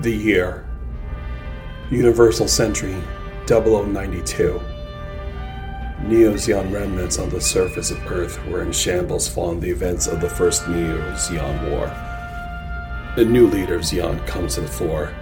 The year Universal Century 0092. Neo Zeon remnants on the surface of Earth were in shambles following the events of the First Neo Zeon War. The new leader of Zeon comes to the fore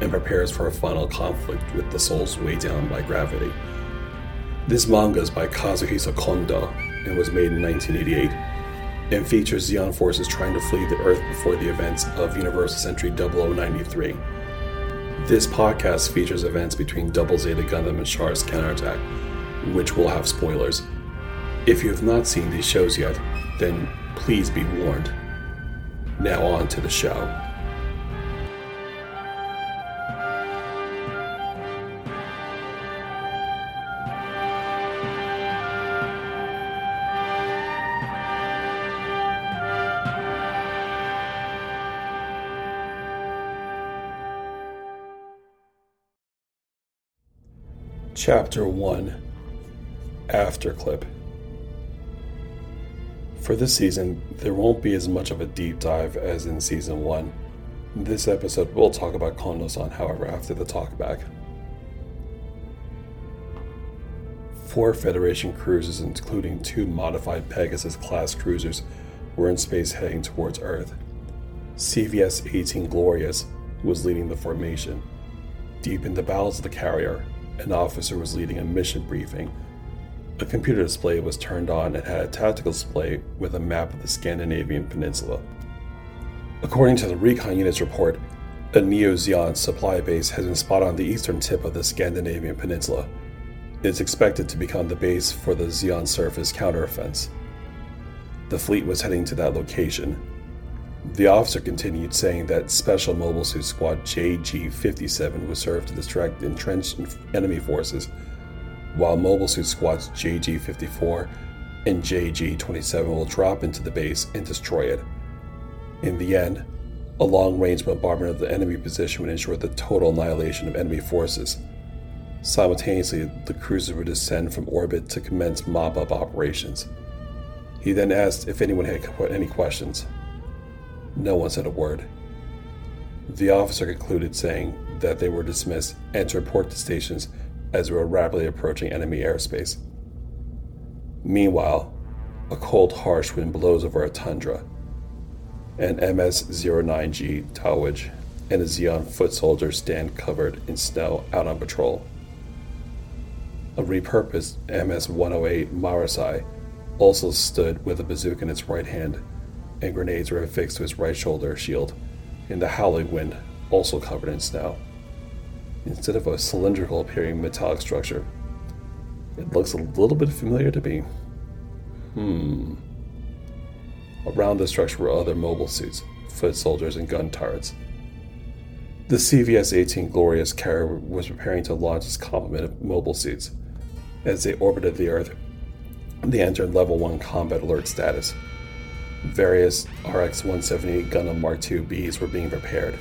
and prepares for a final conflict with the souls weighed down by gravity. This manga is by Kazuhisa Kondo and was made in 1988 and features Zeon forces trying to flee the Earth before the events of Universal Century 0093. This podcast features events between Double Zeta Gundam and Char's counterattack, which will have spoilers. If you have not seen these shows yet, then please be warned. Now on to the show. Chapter 1 After Clip. For this season, there won't be as much of a deep dive as in Season 1. This episode will talk about Kondo-san, however, after the talkback. Four Federation cruisers, including two modified Pegasus class cruisers, were in space heading towards Earth. CVS 18 Glorious was leading the formation. Deep in the bowels of the carrier, an officer was leading a mission briefing. A computer display was turned on and had a tactical display with a map of the Scandinavian peninsula. According to the recon unit's report, a Neo Zeon supply base has been spotted on the eastern tip of the Scandinavian peninsula. It is expected to become the base for the Zeon surface counteroffense. The fleet was heading to that location, the officer continued, saying that Special Mobile Suit Squad JG 57 would serve to distract entrenched enemy forces, while Mobile Suit Squads JG 54 and JG 27 will drop into the base and destroy it. In the end, a long range bombardment of the enemy position would ensure the total annihilation of enemy forces. Simultaneously, the cruiser would descend from orbit to commence mop up operations. He then asked if anyone had any questions. No one said a word. The officer concluded, saying that they were dismissed and to report to stations as we were rapidly approaching enemy airspace. Meanwhile, a cold, harsh wind blows over a tundra. An MS 09G Dowadge and a Zeon foot soldier stand covered in snow out on patrol. A repurposed MS 108 Marasai also stood with a bazooka in its right hand and grenades were affixed to his right shoulder shield in the howling wind, also covered in snow. Instead of a cylindrical appearing metallic structure, it looks a little bit familiar to me. Hmm. Around the structure were other mobile suits, foot soldiers, and gun turrets. The CVS 18 Glorious carrier was preparing to launch its complement of mobile suits. As they orbited the Earth, they entered Level 1 combat alert status various RX 178 Gundam Mark II Bs were being prepared.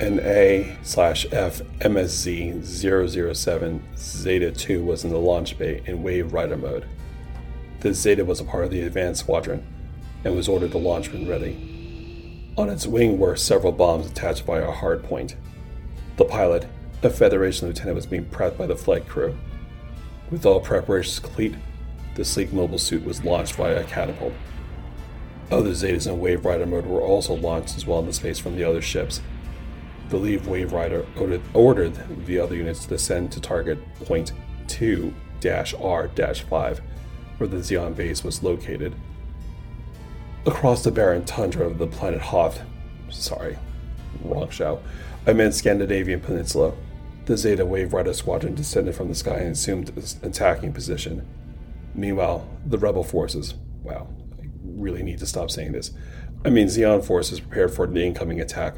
An A slash F MSZ 007 Zeta 2 was in the launch bay in Wave Rider mode. The Zeta was a part of the advanced squadron and was ordered to launch when ready. On its wing were several bombs attached via a hard point. The pilot, a Federation lieutenant, was being prepped by the flight crew. With all preparations complete, the sleek mobile suit was launched via a catapult. Other Zetas in Wave Rider mode were also launched as well into space from the other ships. The lead Wave Rider ordered the other units to descend to target point 2 R 5, where the Zeon base was located. Across the barren tundra of the planet Hoth, sorry, wrong show, I meant Scandinavian Peninsula, the Zeta Wave Rider squadron descended from the sky and assumed an attacking position. Meanwhile, the rebel forces, wow, I really need to stop saying this. I mean, Zeon forces prepared for the incoming attack.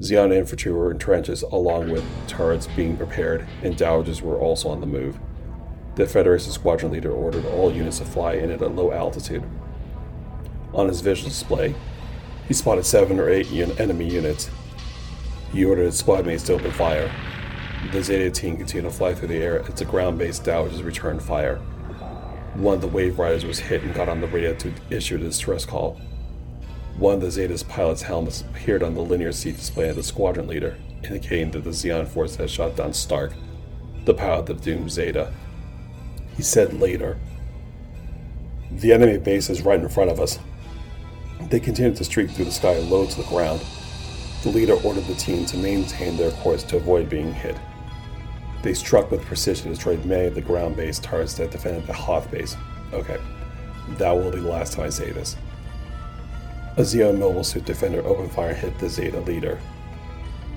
Zeon infantry were in trenches, along with turrets being prepared, and dowagers were also on the move. The Federation squadron leader ordered all units to fly in at a low altitude. On his visual display, he spotted seven or eight un- enemy units. He ordered his squad mates to open fire. The Zeta team continued to fly through the air as the ground based dowagers returned fire one of the wave riders was hit and got on the radio to issue a distress call. One of the Zeta's pilot's helmets appeared on the linear seat display of the squadron leader, indicating that the Zeon force had shot down Stark, the pilot of doomed Zeta. He said later, The enemy base is right in front of us. They continued to streak through the sky low to the ground. The leader ordered the team to maintain their course to avoid being hit. They struck with precision destroyed many of the ground based turrets that defended the Hoth base. Okay, that will be the last time I say this. A Zeon mobile suit defender opened fire and hit the Zeta leader.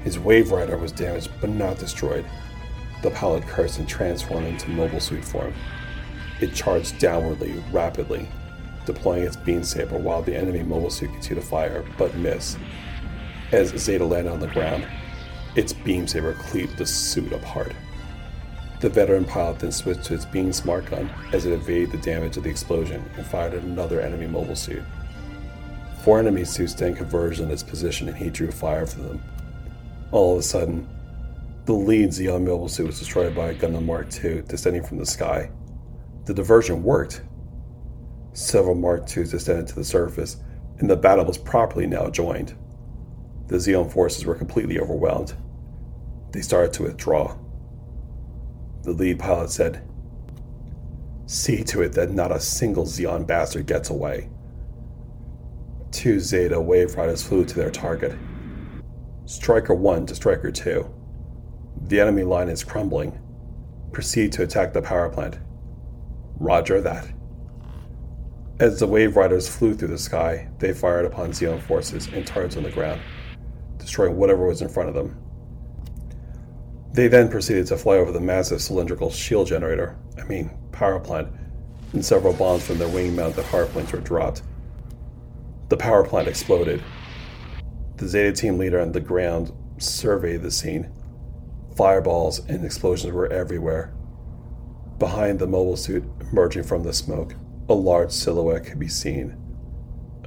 His Wave Rider was damaged but not destroyed. The pilot cursed and transformed into mobile suit form. It charged downwardly, rapidly, deploying its beam saber while the enemy mobile suit continued to fire, but missed. As Zeta landed on the ground, its beam saber cleaved the suit apart. The veteran pilot then switched to its beam smart gun as it evaded the damage of the explosion and fired at another enemy mobile suit. Four enemy suits then converged on its position and he drew fire for them. All of a sudden, the lead Zeon mobile suit was destroyed by a Gundam Mark II descending from the sky. The diversion worked. Several Mark IIs descended to the surface, and the battle was properly now joined. The Zeon forces were completely overwhelmed. They started to withdraw. The lead pilot said, See to it that not a single Zeon bastard gets away. Two Zeta Wave Riders flew to their target. Striker 1 to Striker 2. The enemy line is crumbling. Proceed to attack the power plant. Roger that. As the Wave Riders flew through the sky, they fired upon Zeon forces and targets on the ground, destroying whatever was in front of them. They then proceeded to fly over the massive cylindrical shield generator, I mean, power plant, and several bombs from their wing mounted hardpoints were dropped. The power plant exploded. The Zeta team leader on the ground surveyed the scene. Fireballs and explosions were everywhere. Behind the mobile suit, emerging from the smoke, a large silhouette could be seen.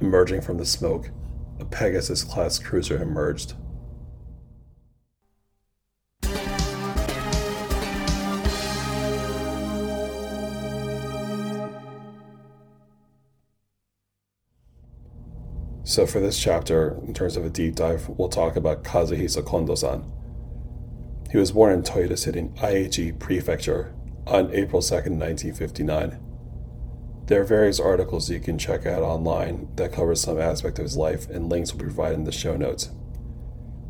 Emerging from the smoke, a Pegasus class cruiser emerged. So, for this chapter, in terms of a deep dive, we'll talk about Kazuhisa Kondo san. He was born in Toyota City, in Aichi Prefecture, on April 2nd, 1959. There are various articles you can check out online that cover some aspect of his life, and links will be provided in the show notes.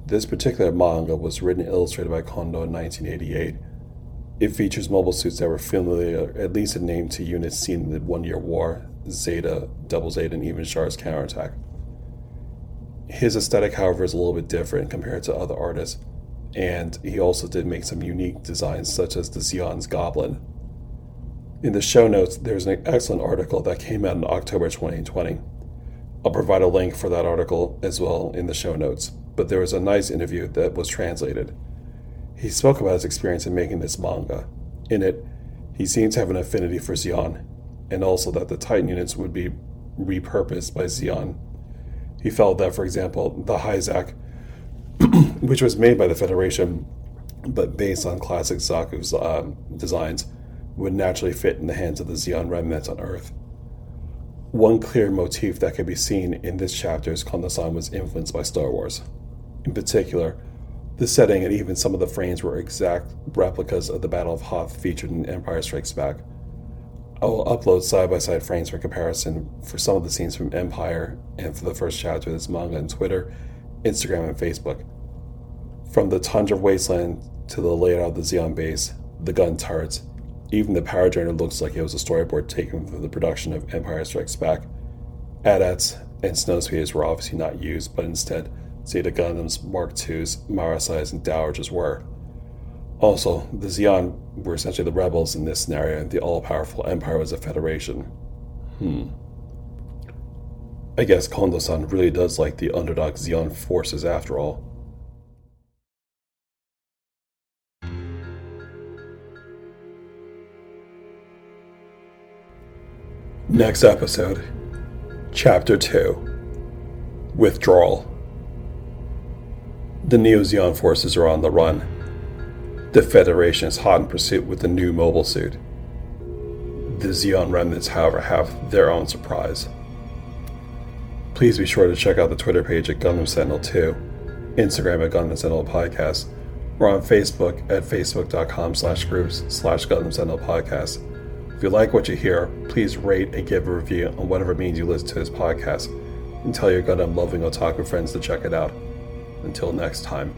This particular manga was written and illustrated by Kondo in 1988. It features mobile suits that were familiar, at least a name to units seen in the One Year War, Zeta, Double Zeta, and even Char's counterattack. His aesthetic, however, is a little bit different compared to other artists, and he also did make some unique designs, such as the Zeon's Goblin. In the show notes, there's an excellent article that came out in October 2020. I'll provide a link for that article as well in the show notes, but there was a nice interview that was translated. He spoke about his experience in making this manga. In it, he seemed to have an affinity for Zeon, and also that the Titan units would be repurposed by Zeon he felt that, for example, the Hyzak, which was made by the Federation but based on classic Zaku's um, designs, would naturally fit in the hands of the Zeon remnants on Earth. One clear motif that can be seen in this chapter is Kondo-san was influenced by Star Wars. In particular, the setting and even some of the frames were exact replicas of the Battle of Hoth featured in Empire Strikes Back. I will upload side by side frames for comparison for some of the scenes from Empire and for the first chapter of this manga on Twitter, Instagram, and Facebook. From the tundra wasteland to the layout of the Zeon base, the gun turrets, even the power generator looks like it was a storyboard taken from the production of Empire Strikes Back. AT-ATs and snow speeders were obviously not used, but instead, Zeta Gundams, Mark IIs, Marasais, and Dowagers were. Also, the Zeon were essentially the rebels in this scenario, and the all powerful Empire was a federation. Hmm. I guess Kondo san really does like the underdog Zeon forces after all. Next episode, Chapter 2 Withdrawal. The Neo Zeon forces are on the run the Federation is hot in pursuit with the new mobile suit. The Zeon remnants, however, have their own surprise. Please be sure to check out the Twitter page at Gundam Sentinel 2, Instagram at Gundam Sentinel Podcast, or on Facebook at facebook.com slash groups slash Gundam Sentinel Podcast. If you like what you hear, please rate and give a review on whatever means you listen to this podcast, and tell your Gundam loving otaku friends to check it out. Until next time.